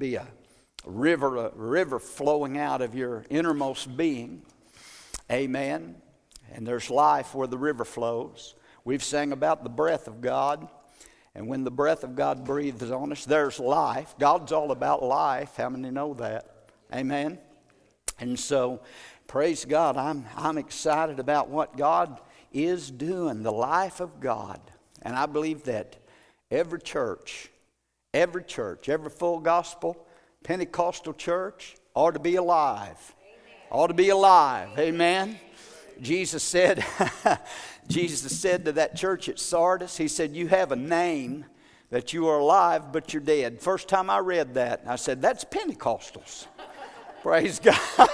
be a river, a river flowing out of your innermost being. Amen. And there's life where the river flows. We've sang about the breath of God. And when the breath of God breathes on us, there's life. God's all about life. How many know that? Amen. And so, praise God. I'm, I'm excited about what God is doing, the life of God. And I believe that every church, every church, every full gospel Pentecostal church ought to be alive. Amen. Ought to be alive. Amen. Jesus said, Jesus said to that church at Sardis, He said, You have a name that you are alive, but you're dead. First time I read that, I said, That's Pentecostals. Praise God.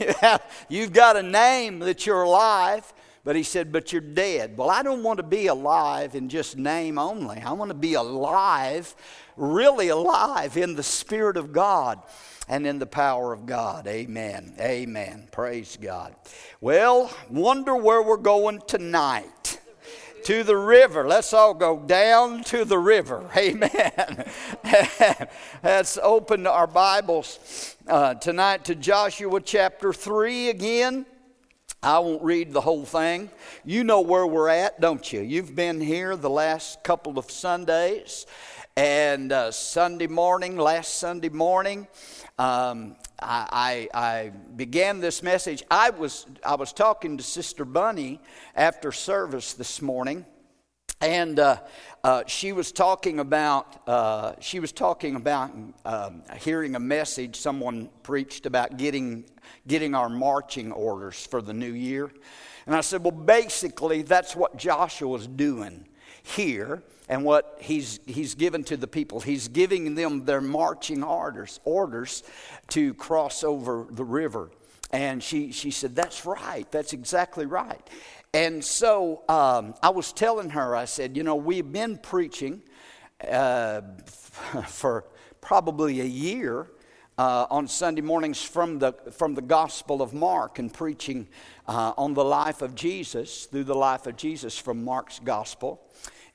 You've got a name that you're alive, but he said, But you're dead. Well, I don't want to be alive in just name only. I want to be alive, really alive in the Spirit of God and in the power of God. Amen. Amen. Praise God. Well, wonder where we're going tonight. To the river. Let's all go down to the river. Amen. Let's open our Bibles uh, tonight to Joshua chapter 3 again. I won't read the whole thing. You know where we're at, don't you? You've been here the last couple of Sundays. And uh, Sunday morning, last Sunday morning, um, I, I, I, began this message. I was, I was talking to Sister Bunny after service this morning, and uh, uh, she was talking about uh, she was talking about um, hearing a message someone preached about getting getting our marching orders for the new year, and I said, well, basically that's what Joshua was doing here and what he's, he's given to the people. He's giving them their marching orders, orders to cross over the river. And she, she said, That's right. That's exactly right. And so um, I was telling her, I said, you know, we've been preaching uh, for probably a year uh, on Sunday mornings from the, from the Gospel of Mark and preaching uh, on the life of Jesus, through the life of Jesus from Mark's Gospel.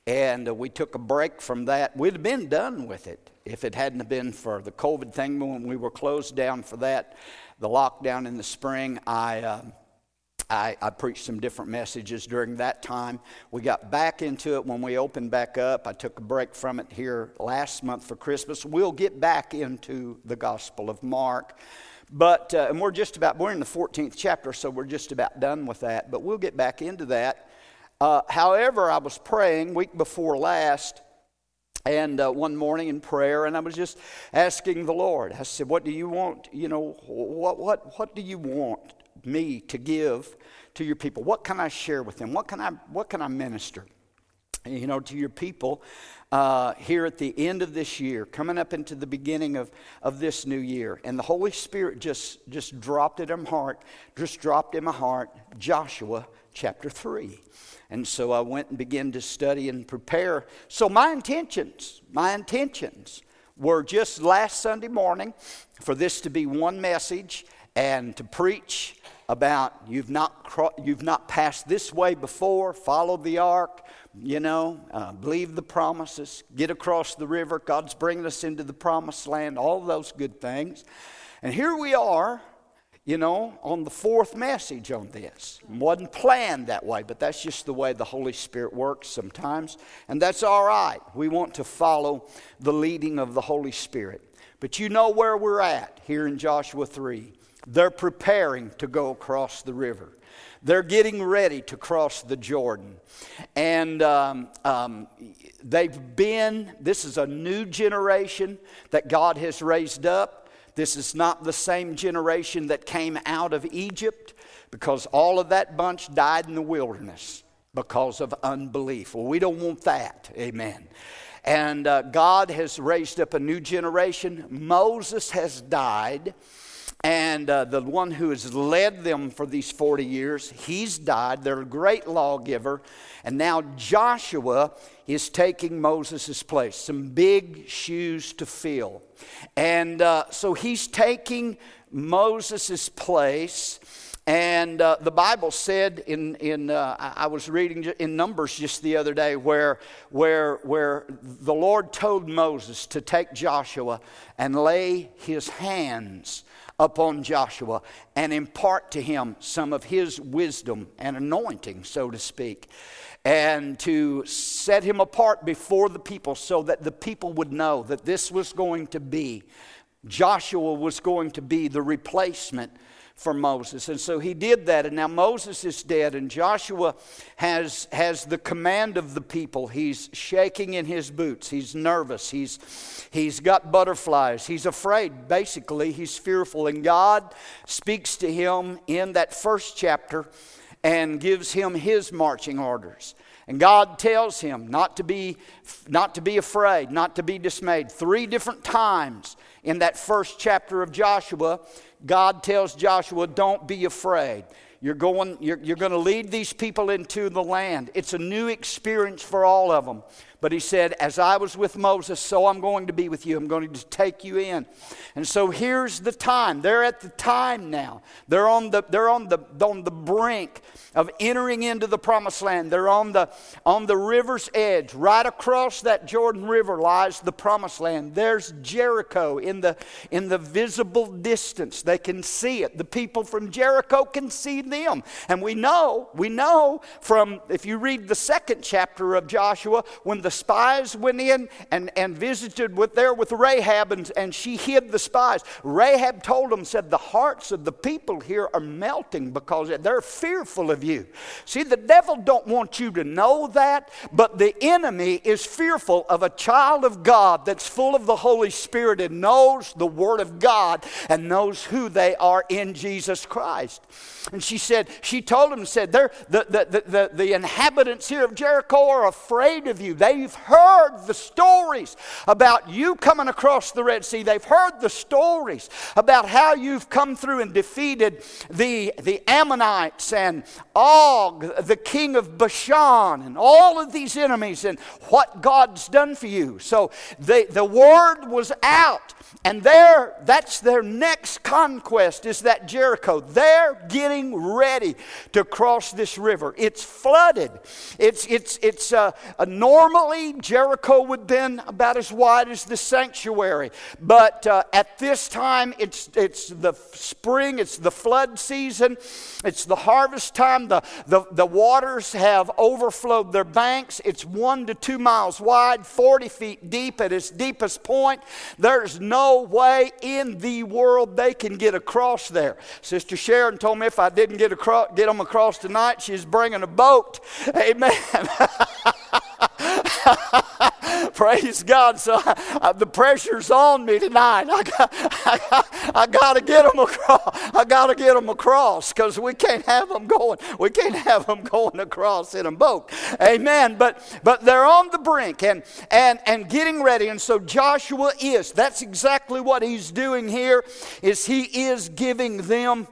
And uh, we took a break from that. We'd have been done with it if it hadn't been for the COVID thing when we were closed down for that, the lockdown in the spring. I uh, I, I, preached some different messages during that time. We got back into it when we opened back up. I took a break from it here last month for Christmas. We'll get back into the Gospel of Mark. But, uh, and we're just about, we're in the 14th chapter, so we're just about done with that. But we'll get back into that. Uh, however, I was praying week before last, and uh, one morning in prayer, and I was just asking the Lord. I said, "What do you want? You know, what what what do you want me to give to your people? What can I share with them? What can I, what can I minister? You know, to your people uh, here at the end of this year, coming up into the beginning of, of this new year. And the Holy Spirit just, just dropped it in my heart, just dropped in my heart, Joshua chapter 3. And so I went and began to study and prepare. So my intentions, my intentions were just last Sunday morning for this to be one message and to preach about you've not, you've not passed this way before, follow the ark, you know, uh, believe the promises, get across the river, God's bringing us into the promised land, all those good things. And here we are, you know, on the fourth message on this. It wasn't planned that way, but that's just the way the Holy Spirit works sometimes. And that's all right. We want to follow the leading of the Holy Spirit. But you know where we're at here in Joshua 3. They're preparing to go across the river. They're getting ready to cross the Jordan. And um, um, they've been, this is a new generation that God has raised up. This is not the same generation that came out of Egypt because all of that bunch died in the wilderness because of unbelief. Well, we don't want that. Amen. And uh, God has raised up a new generation. Moses has died. And uh, the one who has led them for these 40 years, he's died. They're a great lawgiver. And now Joshua is taking Moses' place. Some big shoes to fill. And uh, so he's taking Moses' place. And uh, the Bible said in, in uh, I was reading in Numbers just the other day where, where, where the Lord told Moses to take Joshua and lay his hands upon Joshua and impart to him some of his wisdom and anointing, so to speak, and to set him apart before the people so that the people would know that this was going to be, Joshua was going to be the replacement for Moses. And so he did that. And now Moses is dead, and Joshua has, has the command of the people. He's shaking in his boots. He's nervous. He's, he's got butterflies. He's afraid. Basically, he's fearful. And God speaks to him in that first chapter and gives him his marching orders. And God tells him not to be, not to be afraid, not to be dismayed. Three different times in that first chapter of Joshua, God tells Joshua, Don't be afraid. You're going, you're, you're going to lead these people into the land. It's a new experience for all of them. But he said, As I was with Moses, so I'm going to be with you. I'm going to take you in. And so here's the time. They're at the time now. They're on the, they're on the, on the brink of entering into the promised land. They're on the, on the river's edge. Right across that Jordan River lies the promised land. There's Jericho in the, in the visible distance. They can see it. The people from Jericho can see them. And we know, we know from, if you read the second chapter of Joshua, when the spies went in and, and visited with there with Rahab and, and she hid the spies. Rahab told them, said, the hearts of the people here are melting because they're fearful of you. See, the devil don't want you to know that, but the enemy is fearful of a child of God that's full of the Holy Spirit and knows the Word of God and knows who they are in Jesus Christ. And she said, she told him, said, the, the, the, the, the inhabitants here of Jericho are afraid of you. They've heard the stories about you coming across the Red Sea. They've heard the stories about how you've come through and defeated the, the Ammonites and Og, the king of Bashan, and all of these enemies and what God's done for you. So the, the word was out and there, that's their next conquest is that Jericho. They're getting ready to cross this river. It's flooded. It's, it's, it's uh, uh, normally Jericho would been about as wide as the sanctuary. But uh, at this time, it's, it's the spring, it's the flood season, it's the harvest time. The, the, the waters have overflowed their banks. It's one to two miles wide, 40 feet deep at its deepest point. There's no way in the world they can get across there. Sister Sharon told me if I didn't get, across, get them across tonight, she's bringing a boat. Amen. Praise God. So I, uh, the pressure's on me tonight. I got, I got, I got to get them across. I got to get them across because we can't have them going. We can't have them going across in a boat. Amen. But but they're on the brink and and and getting ready. And so Joshua is. That's exactly what he's doing here. Is he is giving them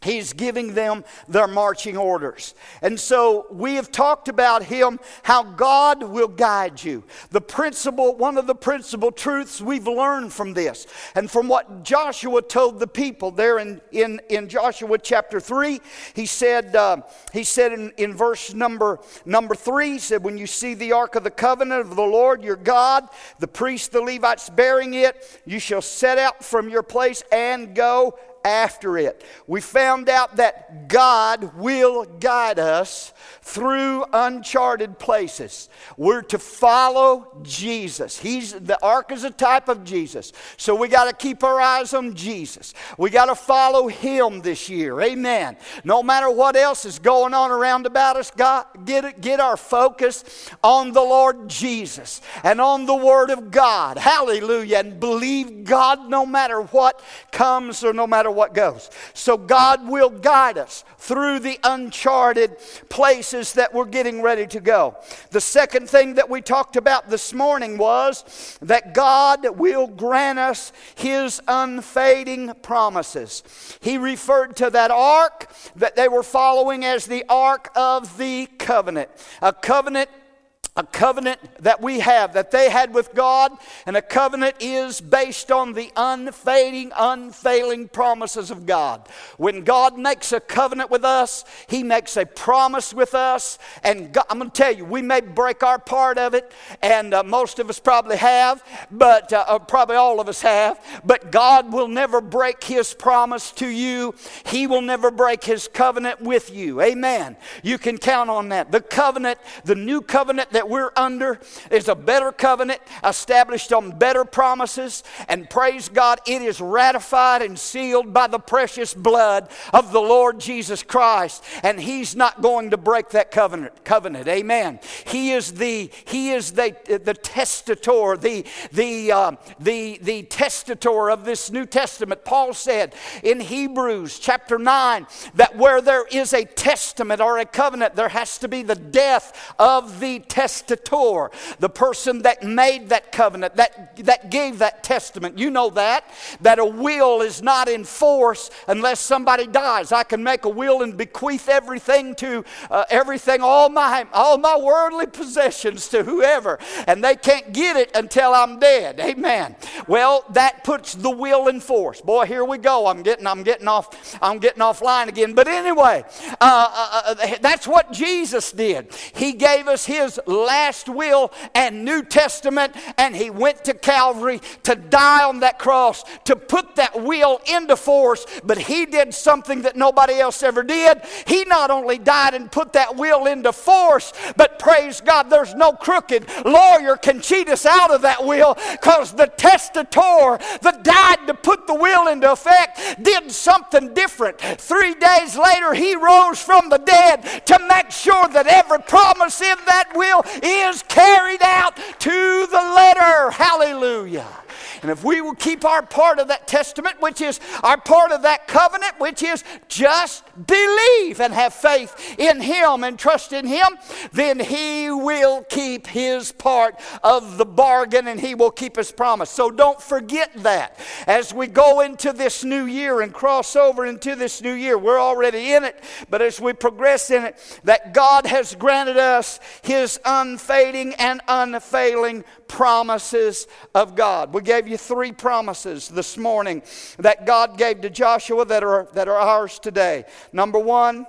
He's giving them their marching orders. And so we have talked about him, how God will guide you. The principle, one of the principal truths we've learned from this, and from what Joshua told the people there in, in, in Joshua chapter 3, he said, uh, he said in, in verse number, number 3, he said, When you see the ark of the covenant of the Lord your God, the priests, the Levites bearing it, you shall set out from your place and go after it. We found out that God will guide us through uncharted places. We're to follow Jesus. He's the ark is a type of Jesus. So we got to keep our eyes on Jesus. We got to follow him this year. Amen. No matter what else is going on around about us, God, get get our focus on the Lord Jesus and on the word of God. Hallelujah. And believe God no matter what comes or no matter what goes. So God will guide us through the uncharted places that we're getting ready to go. The second thing that we talked about this morning was that God will grant us His unfading promises. He referred to that ark that they were following as the Ark of the Covenant, a covenant a covenant that we have, that they had with God, and a covenant is based on the unfading, unfailing promises of God. When God makes a covenant with us, He makes a promise with us, and God, I'm going to tell you, we may break our part of it, and uh, most of us probably have, but uh, uh, probably all of us have, but God will never break His promise to you. He will never break His covenant with you. Amen. You can count on that. The covenant, the new covenant that we're under is a better covenant established on better promises. And praise God, it is ratified and sealed by the precious blood of the Lord Jesus Christ. And He's not going to break that covenant. Covenant. Amen. He is the He is the, the testator, the the uh, the the testator of this New Testament. Paul said in Hebrews chapter 9 that where there is a testament or a covenant, there has to be the death of the testator testator, the person that made that covenant, that, that gave that testament. You know that, that a will is not in force unless somebody dies. I can make a will and bequeath everything to uh, everything, all my, all my worldly possessions to whoever, and they can't get it until I'm dead. Amen. Well, that puts the will in force. Boy, here we go. I'm getting, I'm getting off, I'm getting offline again. But anyway, uh, uh, uh that's what Jesus did. He gave us His last will and New Testament, and he went to Calvary to die on that cross to put that will into force. But he did something that nobody else ever did. He not only died and put that will into force, but praise God, there's no crooked lawyer can cheat us out of that will because the testator that died to put the will into effect did something different. Three days later, he rose from the dead to make sure that every promise in that will is carried out to the letter. Hallelujah. And if we will keep our part of that testament, which is our part of that covenant, which is just believe and have faith in Him and trust in Him, then He will keep His part of the bargain and He will keep His promise. So don't forget that. As we go into this new year and cross over into this new year, we're already in it, but as we progress in it, that God has granted us His unfading and unfailing promises of God. We gave you three promises this morning that God gave to Joshua that are, that are ours today. Number one,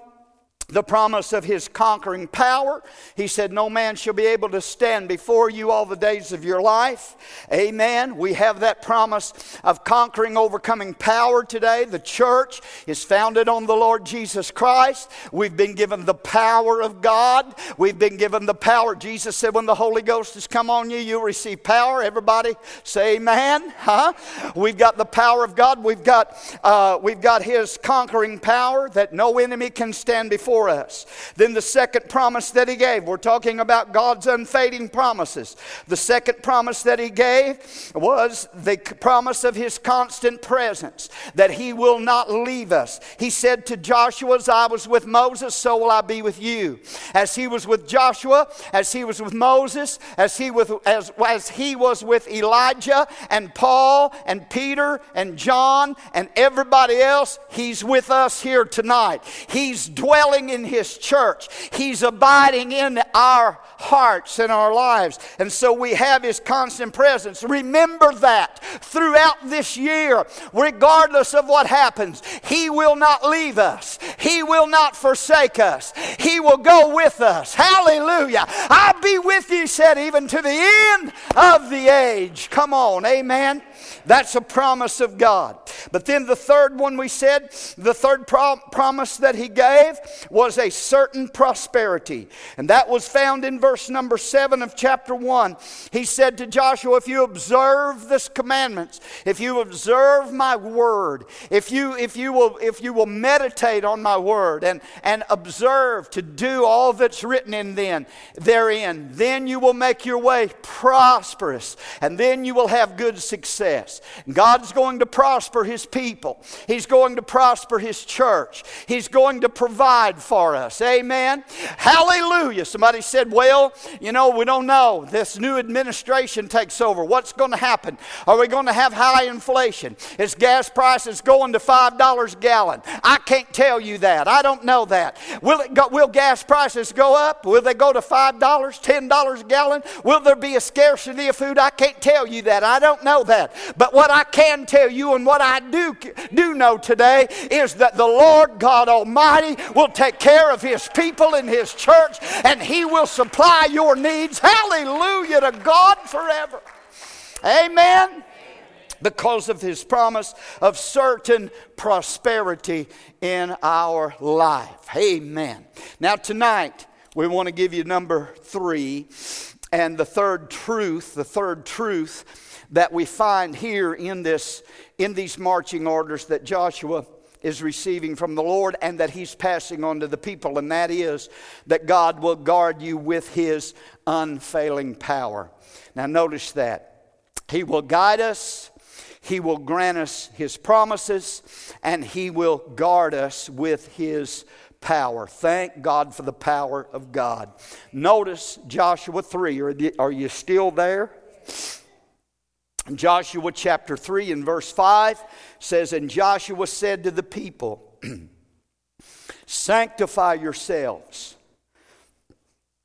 the promise of his conquering power. He said, No man shall be able to stand before you all the days of your life. Amen. We have that promise of conquering, overcoming power today. The church is founded on the Lord Jesus Christ. We've been given the power of God. We've been given the power. Jesus said, When the Holy Ghost has come on you, you'll receive power. Everybody say amen. Huh? We've got the power of God. We've got, uh, we've got his conquering power that no enemy can stand before for us. Then the second promise that he gave, we're talking about God's unfading promises. The second promise that he gave was the promise of his constant presence, that he will not leave us. He said to Joshua, As I was with Moses, so will I be with you. As he was with Joshua, as he was with Moses, as he, with, as, as he was with Elijah and Paul and Peter and John and everybody else, he's with us here tonight. He's dwelling in His church. He's abiding in our hearts and our lives. And so we have His constant presence. Remember that throughout this year, regardless of what happens, He will not leave us, He will not forsake us, He will go with us. Hallelujah. I'll be with you, said, even to the end of the age. Come on, amen. That's a promise of God. But then the third one we said, the third pro- promise that he gave was a certain prosperity. And that was found in verse number 7 of chapter 1. He said to Joshua, If you observe this commandments, if you observe my word, if you, if you, will, if you will meditate on my word and, and observe to do all that's written in then, therein, then you will make your way prosperous, and then you will have good success. God's going to prosper his people. He's going to prosper his church. He's going to provide for us. Amen. Hallelujah. Somebody said, Well, you know, we don't know. This new administration takes over. What's going to happen? Are we going to have high inflation? Is gas prices going to $5 a gallon? I can't tell you that. I don't know that. Will, it go, will gas prices go up? Will they go to $5, $10 a gallon? Will there be a scarcity of food? I can't tell you that. I don't know that. But what I can tell you and what I do, do know today is that the Lord God Almighty will take care of His people in His church and He will supply your needs. Hallelujah to God forever. Amen because of his promise of certain prosperity in our life. Amen. Now, tonight, we want to give you number three and the third truth, the third truth that we find here in this in these marching orders that Joshua is receiving from the Lord and that he's passing on to the people, and that is that God will guard you with his unfailing power. Now, notice that. He will guide us, he will grant us his promises, and he will guard us with his power. Thank God for the power of God. Notice Joshua 3. Are, are you still there? Joshua chapter 3 and verse 5 says, And Joshua said to the people, Sanctify yourselves.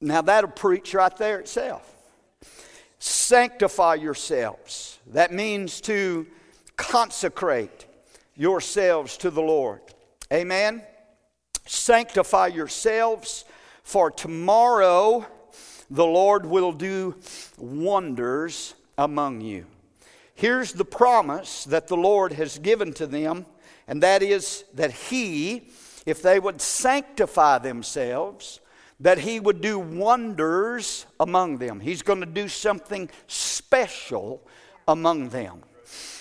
Now that'll preach right there itself. Sanctify yourselves. That means to consecrate yourselves to the Lord. Amen. Sanctify yourselves, for tomorrow the Lord will do wonders among you. Here's the promise that the Lord has given to them, and that is that He, if they would sanctify themselves, that He would do wonders among them. He's going to do something special among them.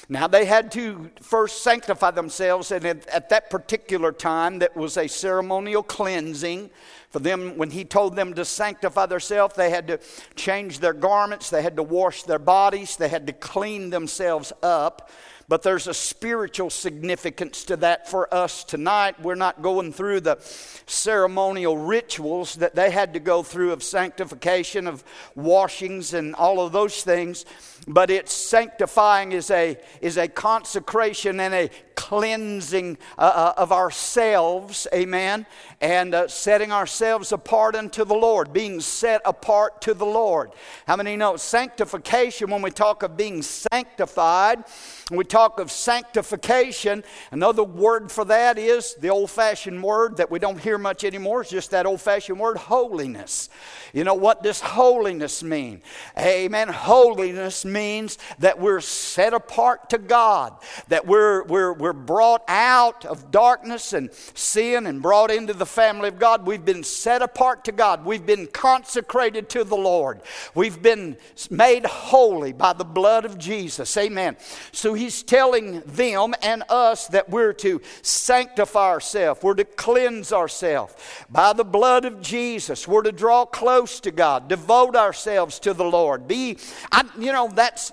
Now, they had to first sanctify themselves, and at, that particular time, that was a ceremonial cleansing. For them, when he told them to sanctify themselves, they had to change their garments, they had to wash their bodies, they had to clean themselves up. But there's a spiritual significance to that for us tonight. We're not going through the ceremonial rituals that they had to go through of sanctification, of washings, and all of those things but its sanctifying is a, is a consecration and a cleansing uh, uh, of ourselves, amen, and uh, setting ourselves apart unto the Lord, being set apart to the Lord. How many know sanctification, when we talk of being sanctified, we talk of sanctification, another word for that is the old fashioned word that we don't hear much anymore, it's just that old fashioned word, holiness. You know, what does holiness mean? Amen. Holiness means that we're set apart to God, that we're, we're, we're brought out of darkness and sin and brought into the family of God. We've been set apart to God. We've been consecrated to the Lord. We've been made holy by the blood of Jesus. Amen. So he's telling them and us that we're to sanctify ourselves, we're to cleanse ourselves by the blood of Jesus. We're to draw close to God, devote ourselves to the Lord. Be, I, you know, that's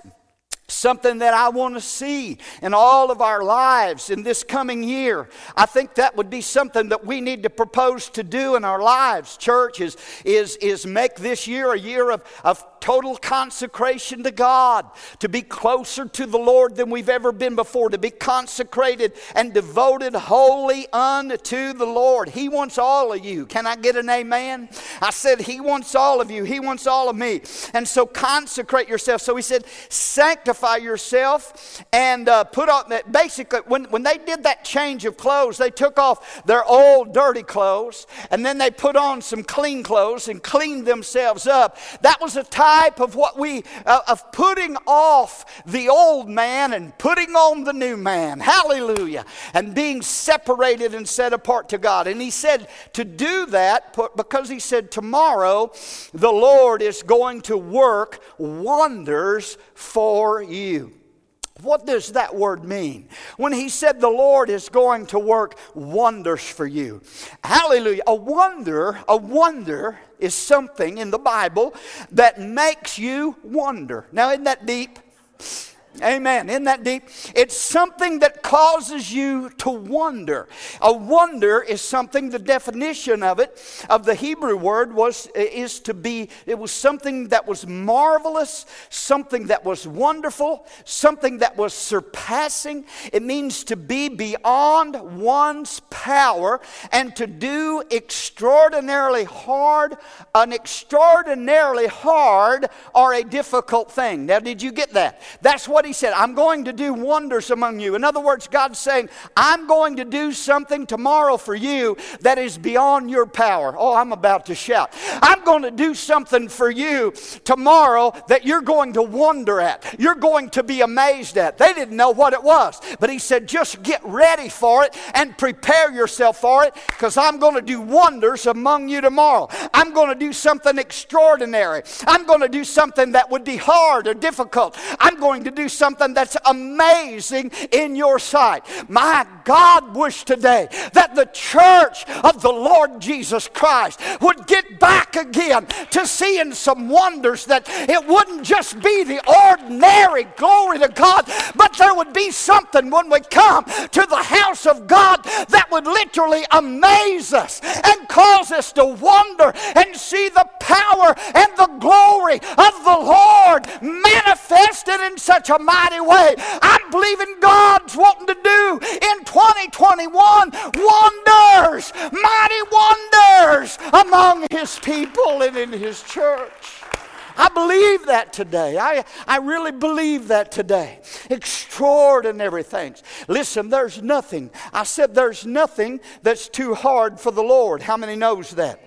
something that I want to see in all of our lives in this coming year. I think that would be something that we need to propose to do in our lives. Church is, is, is make this year a year of, of total consecration to God, to be closer to the Lord than we've ever been before, to be consecrated and devoted wholly unto the Lord. He wants all of you. Can I get an amen? I said, He wants all of you. He wants all of me. And so consecrate yourself. So He said, sanctify yourself and uh, put on that. Basically, when, when they did that change of clothes, they took off their old dirty clothes and then they put on some clean clothes and cleaned themselves up. That was a time type of what we, uh, of putting off the old man and putting on the new man. Hallelujah. And being separated and set apart to God. And he said to do that because he said, tomorrow the Lord is going to work wonders for you. What does that word mean? When he said the Lord is going to work wonders for you. Hallelujah. A wonder, a wonder is something in the Bible that makes you wonder. Now, isn't that deep? Amen. Isn't that deep? It's something that causes you to wonder. A wonder is something, the definition of it, of the Hebrew word was, is to be, it was something that was marvelous, something that was wonderful, something that was surpassing. It means to be beyond one's power and to do extraordinarily hard, an extraordinarily hard or a difficult thing. Now, did you get that? That's what he said. I'm going to do wonders among you. In other words, God's saying, I'm going to do something tomorrow for you that is beyond your power. Oh, I'm about to shout. I'm going to do something for you tomorrow that you're going to wonder at. You're going to be amazed at. They didn't know what it was, but he said, just get ready for it and prepare yourself for it because I'm going to do wonders among you tomorrow. I'm going to do something extraordinary. I'm going to do something that would be hard or difficult. I'm going to do something that's amazing in your sight. My God wish today that the church of the Lord Jesus Christ would get back again to seeing some wonders that it wouldn't just be the ordinary glory to God, but there would be something when we come to the house of God that would literally amaze us and cause us to wonder and see the power and the glory of the Lord manifested in such a mighty way. I'm believing God's wanting to do in 2021 wonders, mighty wonders among His people and in His church. I believe that today. I, I really believe that today. Extraordinary things. Listen, there's nothing. I said there's nothing that's too hard for the Lord. How many knows that?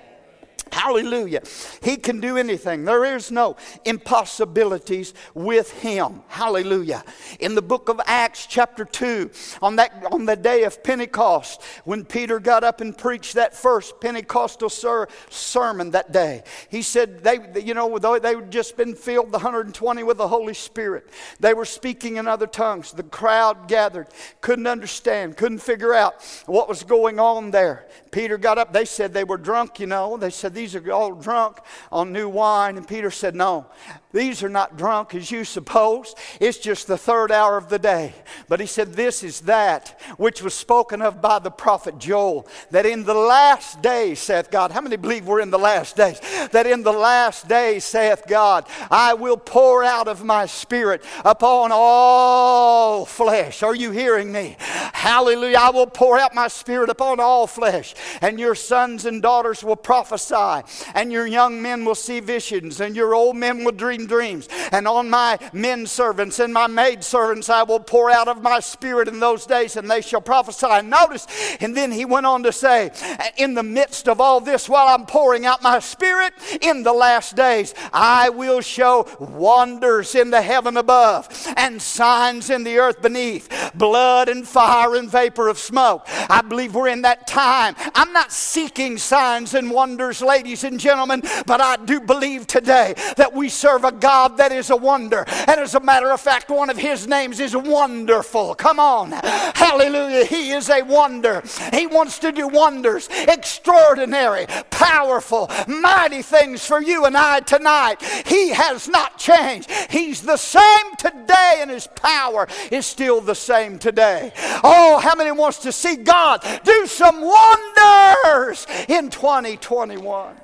Hallelujah. He can do anything. There is no impossibilities with him. Hallelujah. In the book of Acts, chapter 2, on, that, on the day of Pentecost, when Peter got up and preached that first Pentecostal ser- sermon that day, he said, they, you know, they had just been filled, the 120, with the Holy Spirit. They were speaking in other tongues. The crowd gathered, couldn't understand, couldn't figure out what was going on there. Peter got up. They said they were drunk, you know. They said, These are all drunk on new wine. And Peter said, No, these are not drunk as you suppose. It's just the third hour of the day. But he said, This is that which was spoken of by the prophet Joel, that in the last days, saith God. How many believe we're in the last days? That in the last days, saith God, I will pour out of my spirit upon all flesh. Are you hearing me? Hallelujah. I will pour out my spirit upon all flesh, and your sons and daughters will prophesy, and your young men will see visions, and your old men will dream dreams. And on my men servants and my maid servants I will pour out of my spirit in those days, and they shall prophesy. And Notice, and then he went on to say, In the midst of all this, while I'm pouring out my spirit in the last days, I will show wonders in the heaven above and signs in the earth beneath, blood and fire and vapor of smoke. I believe we're in that time. I'm not seeking signs and wonders, ladies and gentlemen, but I do believe today that we serve God that is a wonder. And as a matter of fact, one of his names is wonderful. Come on. Hallelujah. He is a wonder. He wants to do wonders, extraordinary, powerful, mighty things for you and I tonight. He has not changed. He's the same today, and his power is still the same today. Oh, how many wants to see God do some wonders in 2021?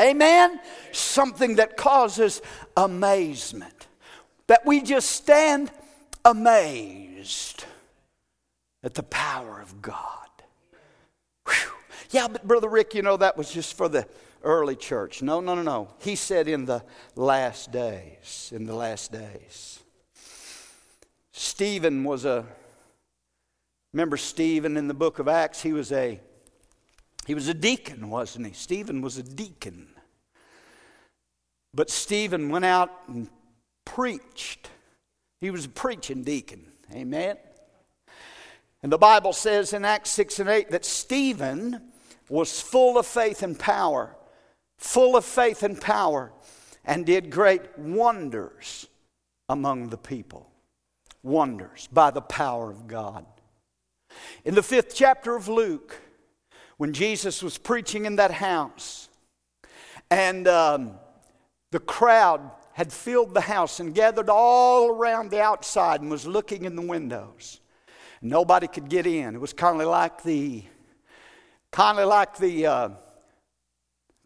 Amen? Something that causes amazement. That we just stand amazed at the power of God. Whew. Yeah, but Brother Rick, you know, that was just for the early church. No, no, no, no. He said in the last days. In the last days. Stephen was a, remember Stephen in the book of Acts? He was a he was a deacon, wasn't he? Stephen was a deacon. But Stephen went out and preached. He was a preaching deacon. Amen. And the Bible says in Acts 6 and 8 that Stephen was full of faith and power, full of faith and power, and did great wonders among the people. Wonders by the power of God. In the fifth chapter of Luke, when Jesus was preaching in that house. And um, the crowd had filled the house and gathered all around the outside and was looking in the windows. Nobody could get in. It was kind of like the, kind of like the uh,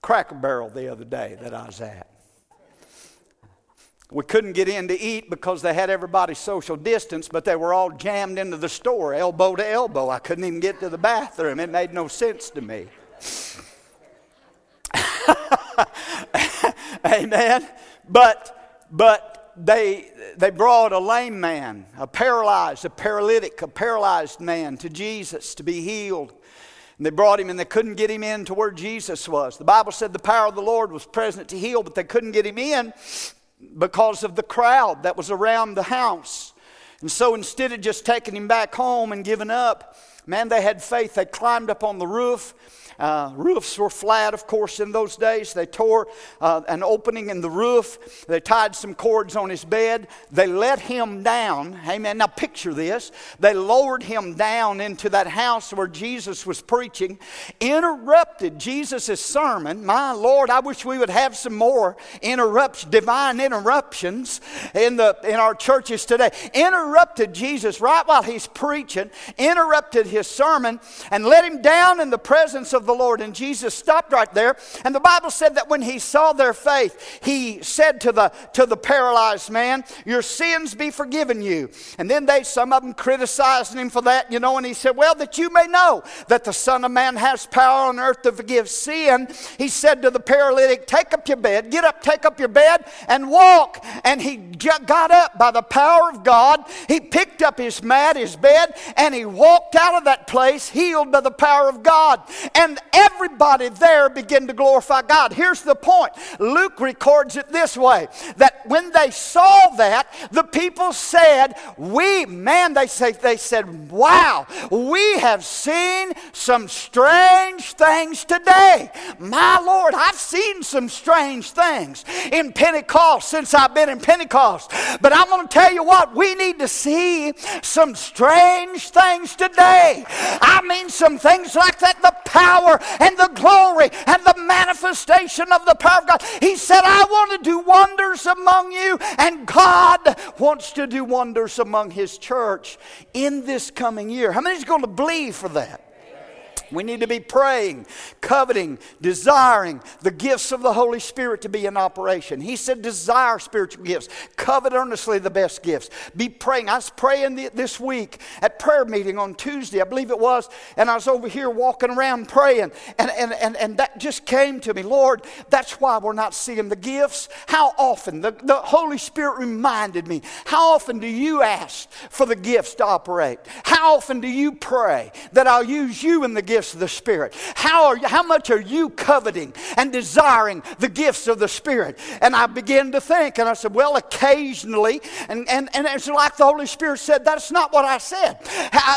Cracker Barrel the other day that I was at. We couldn't get in to eat because they had everybody social distance, but they were all jammed into the store, elbow to elbow. I couldn't even get to the bathroom. It made no sense to me. Amen. But but they they brought a lame man, a paralyzed, a paralytic, a paralyzed man to Jesus to be healed. And they brought him and they couldn't get him in to where Jesus was. The Bible said the power of the Lord was present to heal, but they couldn't get him in because of the crowd that was around the house. And so instead of just taking him back home and giving up, man, they had faith. They climbed up on the roof uh, roofs were flat, of course, in those days. They tore uh, an opening in the roof. They tied some cords on his bed. They let him down. Amen. Now, picture this. They lowered him down into that house where Jesus was preaching, interrupted Jesus' sermon. My Lord, I wish we would have some more interrupts, divine interruptions in, the, in our churches today. Interrupted Jesus right while he's preaching, interrupted his sermon, and let him down in the presence of the Lord. And Jesus stopped right there. And the Bible said that when he saw their faith, he said to the, to the paralyzed man, Your sins be forgiven you. And then they, some of them criticized him for that, you know, and he said, Well, that you may know that the Son of Man has power on earth to forgive sin. He said to the paralytic, Take up your bed, get up, take up your bed, and walk. And he got up by the power of God. He picked up his mat, his bed, and he walked out of that place healed by the power of God. And everybody there began to glorify God. Here's the point Luke records it this way that when they saw that, the people said, We, man, they, say, they said, Wow, we have seen some strange things today. My Lord, I've seen some strange things in Pentecost since I've been in Pentecost. But I'm going to tell you what, we need to see some strange things today. I mean, some things like that, the power power and the glory and the manifestation of the power of God. He said, I want to do wonders among you, and God wants to do wonders among His church in this coming year. How many is going to believe for that? We need to be praying, coveting, desiring the gifts of the Holy Spirit to be in operation. He said, desire spiritual gifts, covet earnestly the best gifts. Be praying. I was praying this week at prayer meeting on Tuesday, I believe it was, and I was over here walking around praying, and, and, and, and that just came to me. Lord, that's why we're not seeing the gifts. How often? The, the Holy Spirit reminded me, how often do you ask for the gifts to operate? How often do you pray that I'll use you in the gifts? Gifts of the Spirit? How, are, how much are you coveting and desiring the gifts of the Spirit? And I began to think, and I said, well, occasionally, and, and, and it's like the Holy Spirit said, that's not what I said.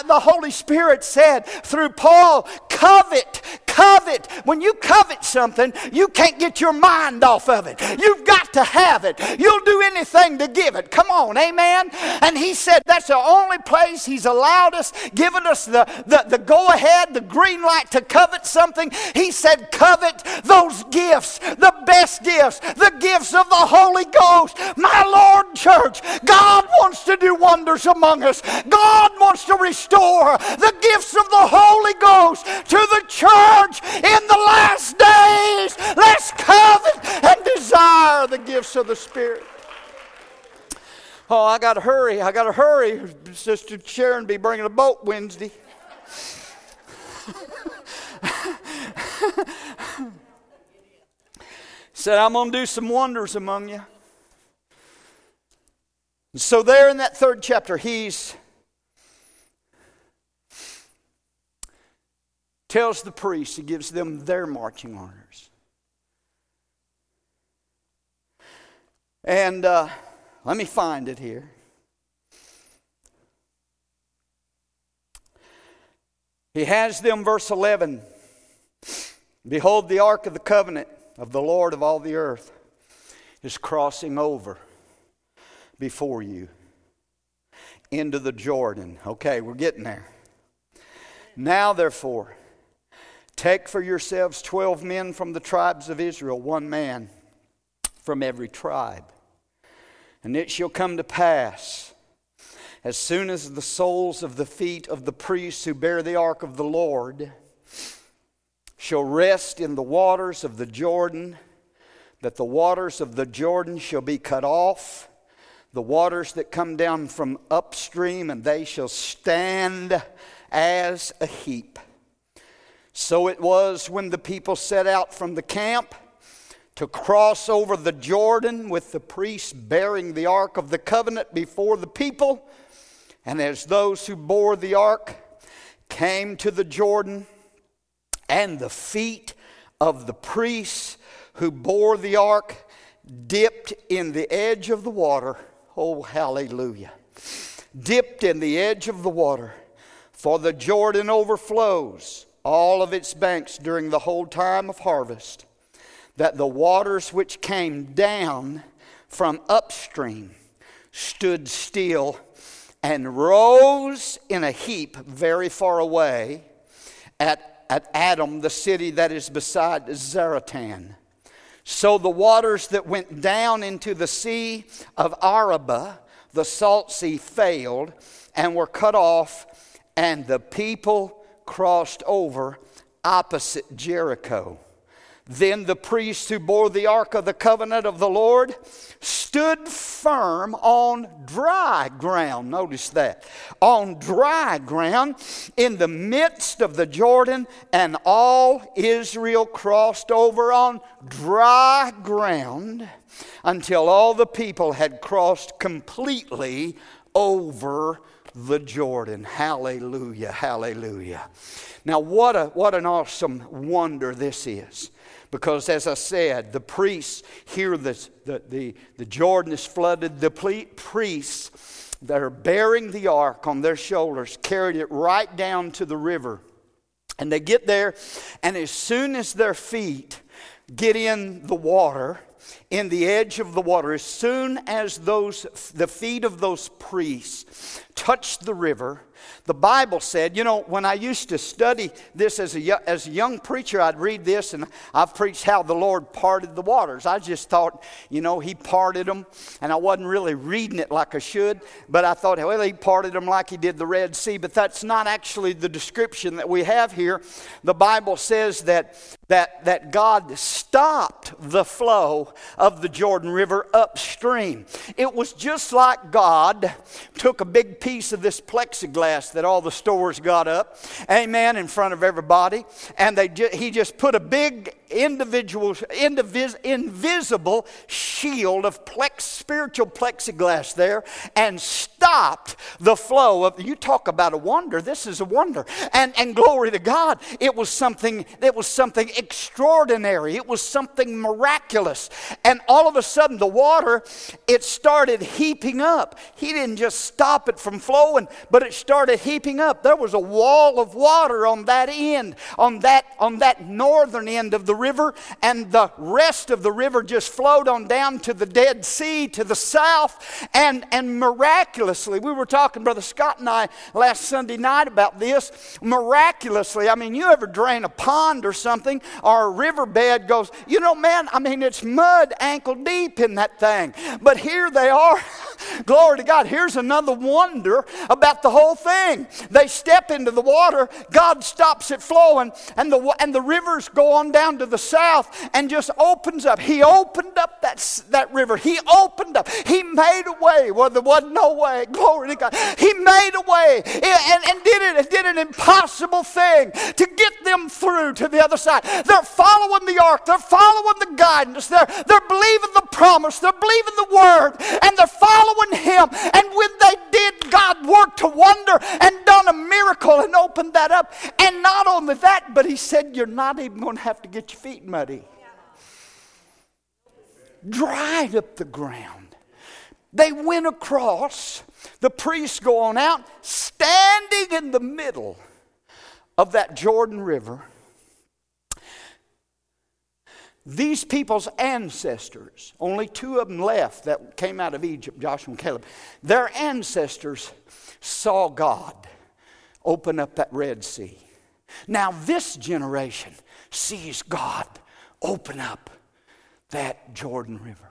The Holy Spirit said through Paul, covet, covet. When you covet something, you can't get your mind off of it. You've got to have it. You'll do anything to give it. Come on, amen? And he said that's the only place he's allowed us, given us the, the, the go ahead, the green green light to covet something. He said, covet those gifts, the best gifts, the gifts of the Holy Ghost. My Lord, church, God wants to do wonders among us. God wants to restore the gifts of the Holy Ghost to the church in the last days. Let's covet and desire the gifts of the Spirit. Oh, I got to hurry. I got to hurry. Sister Sharon be bringing a boat Wednesday. said, I'm going to do some wonders among you. So, there in that third chapter, he's tells the priests, he gives them their marching orders. And uh, let me find it here. He has them, verse 11 Behold, the ark of the covenant of the Lord of all the earth is crossing over before you into the Jordan. Okay, we're getting there. Now, therefore, take for yourselves twelve men from the tribes of Israel, one man from every tribe. And it shall come to pass, as soon as the soles of the feet of the priests who bear the ark of the Lord shall rest in the waters of the Jordan, that the waters of the Jordan shall be cut off, the waters that come down from upstream, and they shall stand as a heap. So it was when the people set out from the camp to cross over the Jordan with the priests bearing the ark of the covenant before the people. And as those who bore the ark came to the Jordan, and the feet of the priests who bore the ark dipped in the edge of the water. Oh, hallelujah. Dipped in the edge of the water, for the Jordan overflows all of its banks during the whole time of harvest, that the waters which came down from upstream stood still and rose in a heap very far away at, at Adam, the city that is beside Zaretan. So the waters that went down into the sea of Arabah, the salt sea, failed and were cut off, and the people crossed over opposite Jericho. Then the priest who bore the ark of the covenant of the Lord stood firm on dry ground. Notice that. On dry ground in the midst of the Jordan, and all Israel crossed over on dry ground until all the people had crossed completely over the Jordan. Hallelujah, hallelujah. Now, what, a, what an awesome wonder this is. Because, as I said, the priests here, the, the, the, the Jordan is flooded. The priests that are bearing the ark on their shoulders carried it right down to the river. And they get there, and as soon as their feet get in the water, in the edge of the water, as soon as those, the feet of those priests touch the river, the Bible said, you know, when I used to study this as a, as a young preacher, I'd read this and I've preached how the Lord parted the waters. I just thought, you know, He parted them, and I wasn't really reading it like I should, but I thought, well, He parted them like He did the Red Sea, but that's not actually the description that we have here. The Bible says that, that, that God stopped the flow of the Jordan River upstream. It was just like God took a big piece of this plexiglass that all the stores got up, amen, in front of everybody, and they ju- he just put a big individual, indivis, invisible shield of plex, spiritual plexiglass there and stopped the flow of, you talk about a wonder, this is a wonder. And, and glory to God, it was something, it was something extraordinary. It was something miraculous. And all of a sudden the water, it started heaping up. He didn't just stop it from flowing, but it started heaping up. There was a wall of water on that end, on that, on that northern end of the river, and the rest of the river just flowed on down to the Dead Sea to the south. And, and miraculously, we were talking, Brother Scott and I, last Sunday night about this. Miraculously, I mean, you ever drain a pond or something, or a riverbed goes, you know, man, I mean, it's mud ankle deep in that thing. But here they are. Glory to God. Here's another wonder about the whole thing. They step into the water, God stops it flowing, and the, and the rivers go on down to the south and just opens up. He opened up that, that river. He opened up. He made a way where there was no way. Glory to God. He made a way and, and did it and did an impossible thing to get them through to the other side. They're following the ark. They're following the guidance. They're, they're believing the promise. They're believing the word. And they're following him. And when they did, God worked a wonder and done a miracle and opened that up. And not only that, but he said, You're not even going to have to get your feet muddy. Dried up the ground. They went across. The priests go on out, standing in the middle of that Jordan River. These people's ancestors, only two of them left that came out of Egypt, Joshua and Caleb, their ancestors saw God open up that Red Sea. Now, this generation sees God open up that Jordan River.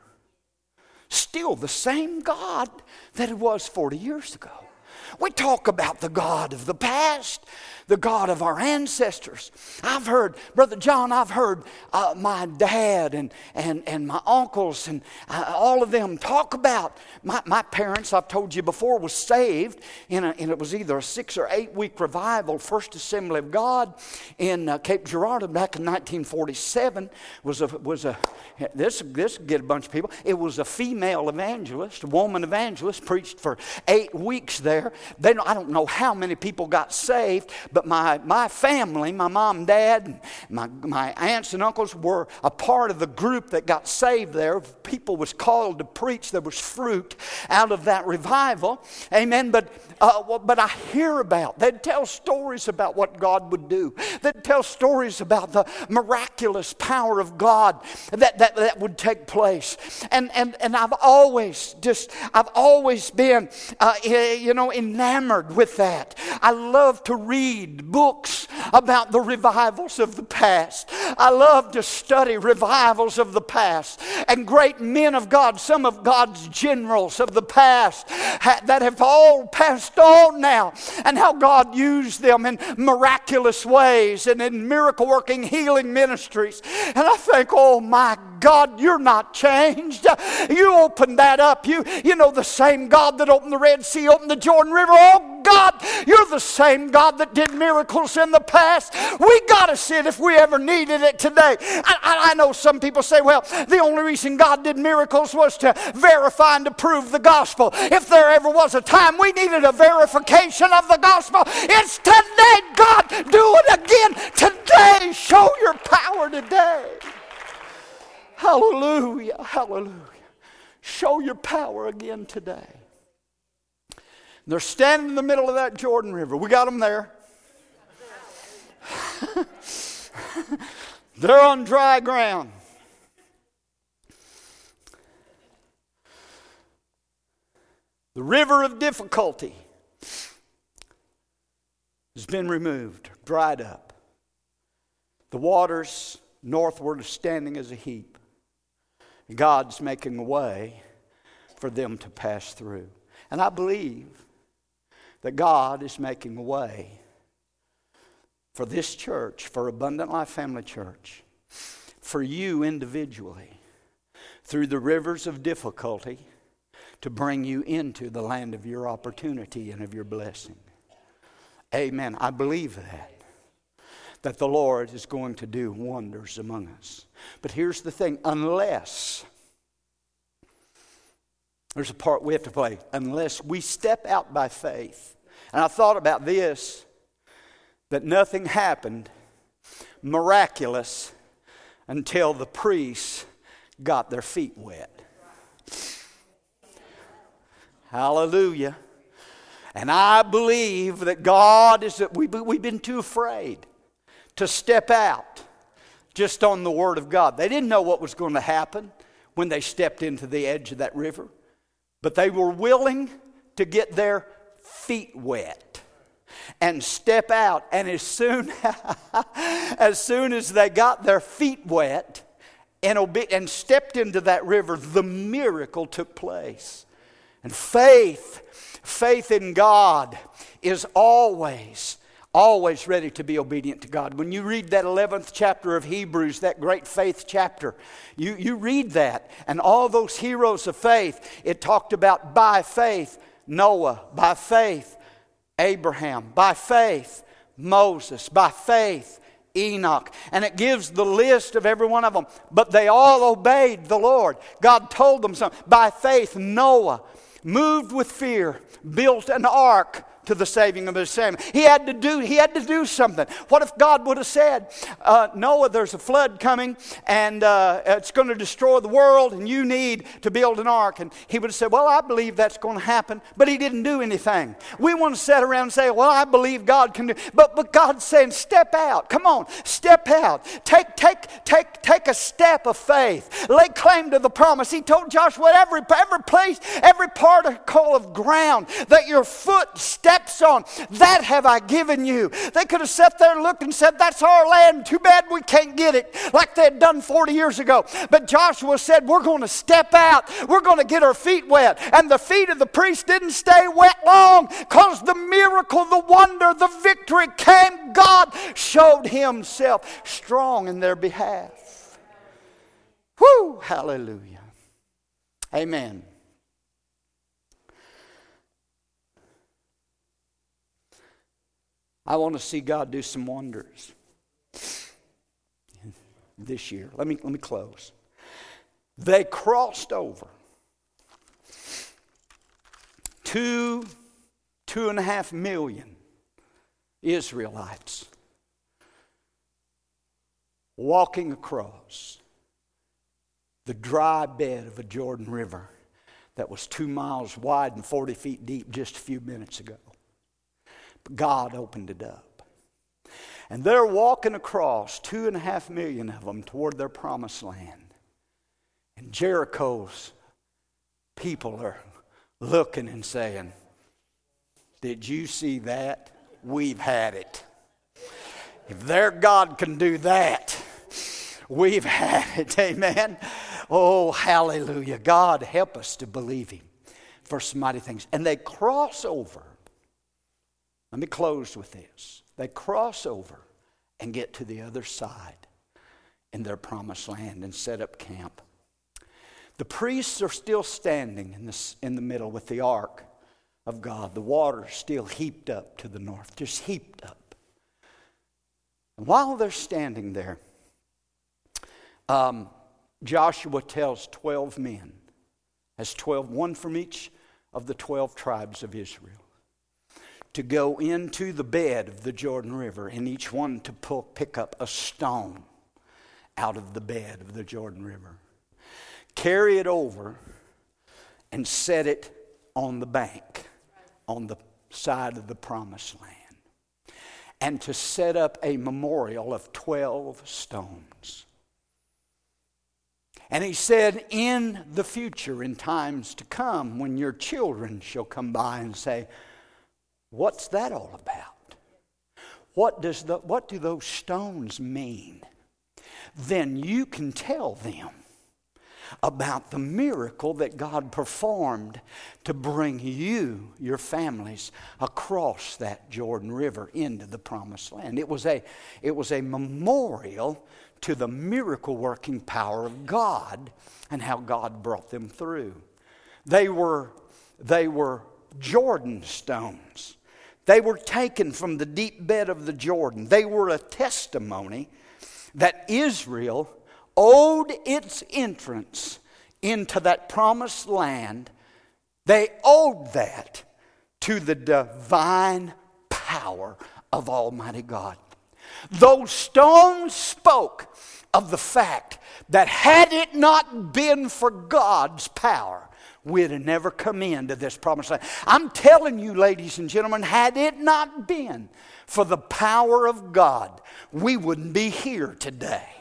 still the same God that it was 40 years ago. We talk about the God of the past, the God of our ancestors. I've heard, Brother John, I've heard uh, my dad and, and, and my uncles and uh, all of them talk about my, my parents, I've told you before, was saved, in a, and it was either a six or eight week revival, First Assembly of God in uh, Cape Girardeau back in 1947. Was a, was a this, this get a bunch of people. It was a female evangelist, a woman evangelist, preached for eight weeks there. They, I don't know how many people got saved, but my, my family, my mom and dad, my, my aunts and uncles were a part of the group that got saved there. People was called to preach. There was fruit out of that revival. Amen. But, uh, but I hear about, they'd tell stories about what God would do. They'd tell stories about the miraculous power of God that, that, that would take place. And, and, and I've always just, I've always been, uh, you know, enamored with that. I love to read books about the revivals of the past. I love to study revivals of the past and great men of God, some of God's generals of the past that have all passed on now, and how God used them in miraculous ways and in miracle working healing ministries. And I think, oh my God, you're not changed. You opened that up. You, you know, the same God that opened the Red Sea, opened the Jordan River. Oh God, you're the same God that did miracles in the past. We got to see it if we ever needed it today. I, I, I know some people say, well, the only reason God did miracles was to verify and to prove the gospel. If there ever was a time we needed a verification of the gospel, it's today, God. Do it again today. Show your power today. Hallelujah. Hallelujah. Show your power again today. They're standing in the middle of that Jordan River. We got them there. They're on dry ground. The river of difficulty has been removed, dried up. The waters northward are standing as a heap. God's making a way for them to pass through. And I believe that God is making a way for this church, for Abundant Life Family Church, for you individually, through the rivers of difficulty, to bring you into the land of your opportunity and of your blessing. Amen. I believe that. That the Lord is going to do wonders among us. But here's the thing unless, there's a part we have to play, unless we step out by faith. And I thought about this that nothing happened miraculous until the priests got their feet wet. Hallelujah. And I believe that God is that we, we've been too afraid to step out just on the Word of God. They didn't know what was going to happen when they stepped into the edge of that river, but they were willing to get their feet wet and step out. And as soon as soon as they got their feet wet and, and stepped into that river, the miracle took place. And faith, faith in God is always always ready to be obedient to God. When you read that 11th chapter of Hebrews, that great faith chapter, you, you read that, and all those heroes of faith, it talked about by faith Noah, by faith Abraham, by faith Moses, by faith Enoch. And it gives the list of every one of them. But they all obeyed the Lord. God told them something. By faith, Noah, moved with fear, built an ark to the saving of his family. He had to do, he had to do something. What if God would have said, uh, Noah, there's a flood coming and uh, it's going to destroy the world and you need to build an ark? And he would have said, Well, I believe that's going to happen. But he didn't do anything. We want to sit around and say, Well, I believe God can do But, but God's saying, Step out. Come on, step out. Take, take, take, take a step of faith. Lay claim to the promise. He told Joshua, every, every place, every particle of ground that your foot steps caps on. That have I given you. They could have sat there and looked and said, That's our land. Too bad we can't get it, like they had done 40 years ago. But Joshua said, We're going to step out. We're going to get our feet wet. And the feet of the priest didn't stay wet long because the miracle, the wonder, the victory came. God showed himself strong in their behalf. Whoo! Hallelujah. Amen. I want to see God do some wonders this year. Let me, let me close. They crossed over two, two and a half million Israelites walking across the dry bed of a Jordan River that was two miles wide and 40 feet deep just a few minutes ago. God opened it up. And they're walking across, two and a half million of them, toward their promised land. And Jericho's people are looking and saying, Did you see that? We've had it. If their God can do that, we've had it. Amen. Oh, hallelujah. God, help us to believe Him for some mighty things. And they cross over. Let me close with this. They cross over and get to the other side in their promised land and set up camp. The priests are still standing in, this, in the middle with the ark of God. The water is still heaped up to the north, just heaped up. And while they're standing there, um, Joshua tells 12 men, has 12, one from each of the 12 tribes of Israel to go into the bed of the Jordan River and each one to pull, pick up a stone out of the bed of the Jordan River. Carry it over and set it on the bank, on the side of the promised land. And to set up a memorial of 12 stones. And he said, In the future, in times to come, when your children shall come by and say, What's that all about? What, does the, what do those stones mean? Then you can tell them about the miracle that God performed to bring you, your families, across that Jordan River into the promised land. It was a, it was a memorial to the miracle working power of God and how God brought them through. They were, they were Jordan stones. They were taken from the deep bed of the Jordan. They were a testimony that Israel owed its entrance into that promised land. They owed that to the divine power of Almighty God. Those stones spoke of the fact that had it not been for God's power, we'd have never come into this promised land. I'm telling you, ladies and gentlemen, had it not been for the power of God, we wouldn't be here today.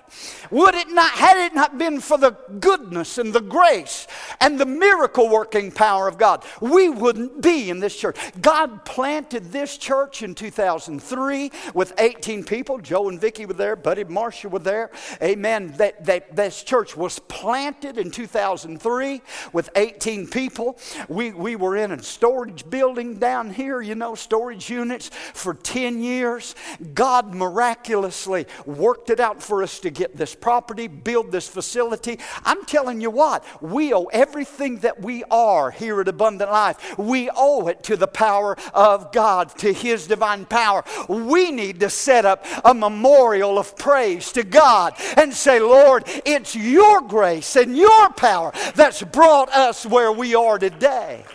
Would it not, had it not been for the goodness and the grace and the miracle working power of God, we wouldn't be in this church. God planted this church in 2003 with 18 people. Joe and Vicki were there, Buddy Marshall were there. Amen. That, that, this church was planted in 2003 with 18 people. We, we were in a storage building down here, you know, storage units for 10 years. God miraculously worked it out for us to get this property, build this facility. I'm telling you what, we owe everything that we are here at Abundant Life, we owe it to the power of God, to His divine power. We need to set up a memorial of praise to God and say, Lord, it's your grace and your power that's brought us where we are today.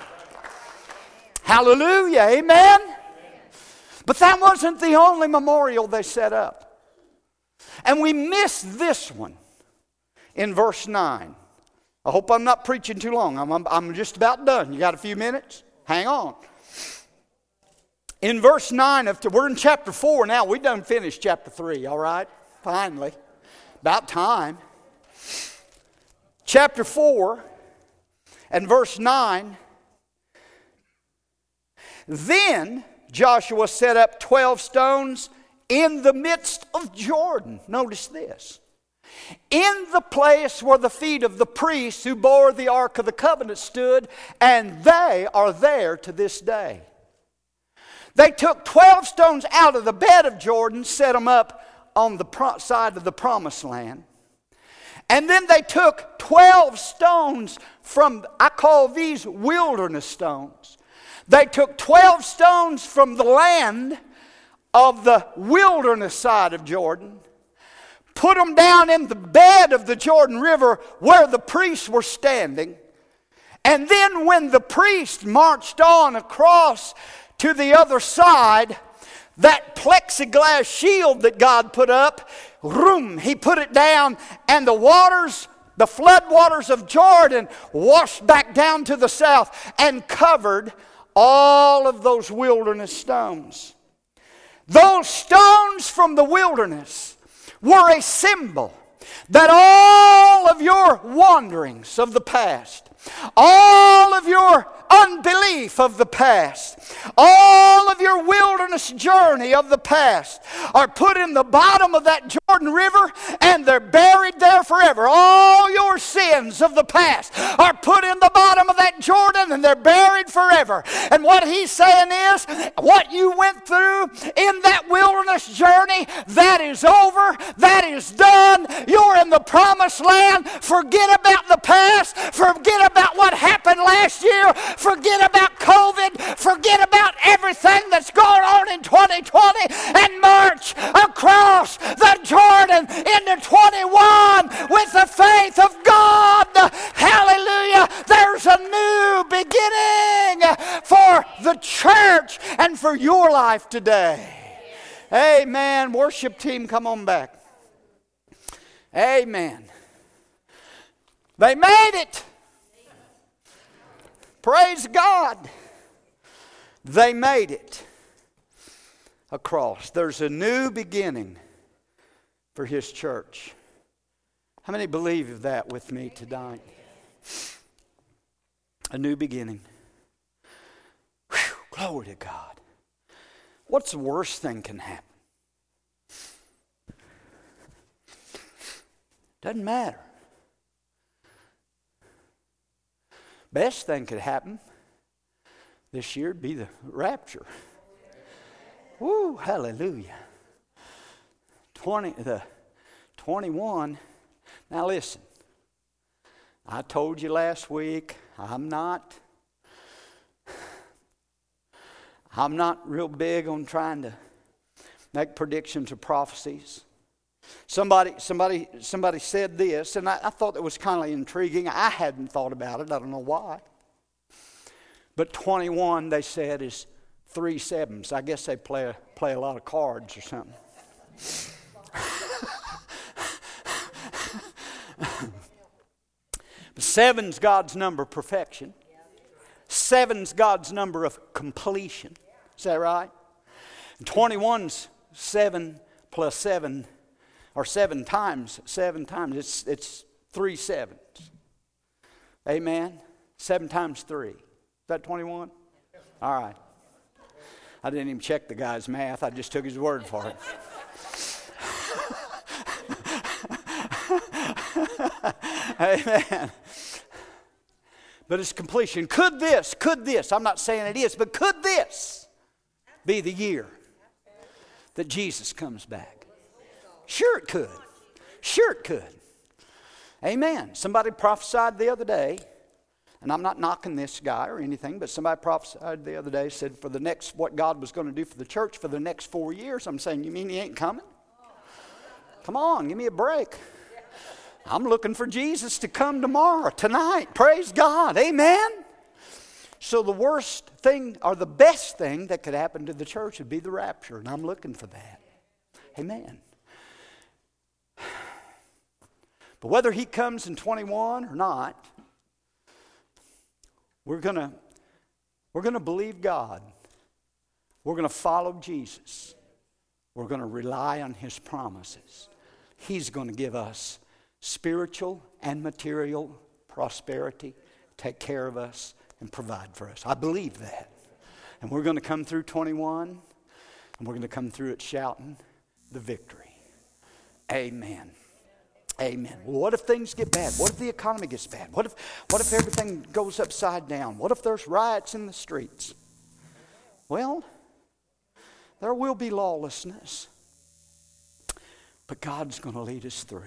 Hallelujah. Amen. But that wasn't the only memorial they set up. And we miss this one in verse 9. I hope I'm not preaching too long. I'm, I'm, I'm, just about done. You got a few minutes? Hang on. In verse 9, of, we're in chapter 4 now. We done finished chapter 3, all right? Finally. About time. Chapter 4 and verse 9. Then Joshua set up 12 stones in the midst of Jordan. Notice this. In the place where the feet of the priests who bore the Ark of the Covenant stood, and they are there to this day. They took 12 stones out of the bed of Jordan, set them up on the side of the promised land. And then they took 12 stones from, I call these wilderness stones. They took 12 stones from the land of the wilderness side of Jordan, put them down in the bed of the Jordan River where the priests were standing. And then when the priest marched on across to the other side, that plexiglass shield that God put up, room, he put it down, and the waters, the flood waters of Jordan, washed back down to the south and covered all of those wilderness stones. Those stones from the wilderness were a symbol that all of your wanderings of the past, all of your unbelief of the past, all of your wilderness journey of the past are put in the bottom of that Jordan River and they're buried there forever. All your sins of the past are put in the bottom of that Jordan and they're buried forever. And what he's saying is, what you went through in that wilderness journey, that is over, that is done. You're in the promised land. Forget about the past, forget about what happened last year, forget about COVID, forget about everything that's going on in 2020 and march across the Jordan into 21 with the faith of God. Hallelujah. There's a new beginning for the church and for your life today. Amen. Worship team, come on back. Amen. They made it. Praise God. They made it across. There's a new beginning for His church. How many believe that with me tonight? A new beginning. Whew, glory to God. What's the worst thing can happen? Doesn't matter. Best thing could happen this year would be the rapture. Woo, hallelujah. 20, the 21. Now listen, I told you last week, I'm not, I'm not real big on trying to make predictions or prophecies. Somebody, somebody, somebody said this, and I, I thought it was kind of intriguing. I hadn't thought about it. I don't know why. But 21, they said, is three sevens. I guess they play, play a lot of cards or something. Seven's God's number of perfection. Seven's God's number of completion. Is that right? And 21's seven plus seven or seven times, seven times. It's, it's three sevens. Amen? Seven times three. Is that 21? All right. I didn't even check the guy's math, I just took his word for it. Amen. But it's completion. Could this, could this, I'm not saying it is, but could this be the year that Jesus comes back? Sure, it could. Sure, it could. Amen. Somebody prophesied the other day, and I'm not knocking this guy or anything, but somebody prophesied the other day, said for the next, what God was going to do for the church for the next four years. I'm saying, you mean he ain't coming? Come on, give me a break. I'm looking for Jesus to come tomorrow, tonight. Praise God. Amen. So, the worst thing or the best thing that could happen to the church would be the rapture, and I'm looking for that. Amen. But whether he comes in 21 or not, we're going to we're going to believe God. We're going to follow Jesus. We're going to rely on his promises. He's going to give us spiritual and material prosperity, take care of us, and provide for us. I believe that. And we're going to come through 21, and we're going to come through it shouting the victory. Amen. Amen. What if things get bad? What if the economy gets bad? What if, what if everything goes upside down? What if there's riots in the streets? Well, there will be lawlessness. But God's going to lead us through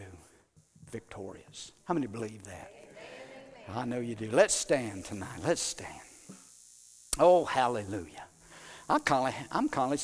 victorious. How many believe that? I know you do. Let's stand tonight. Let's stand. Oh, hallelujah. I'm kind of, I'm of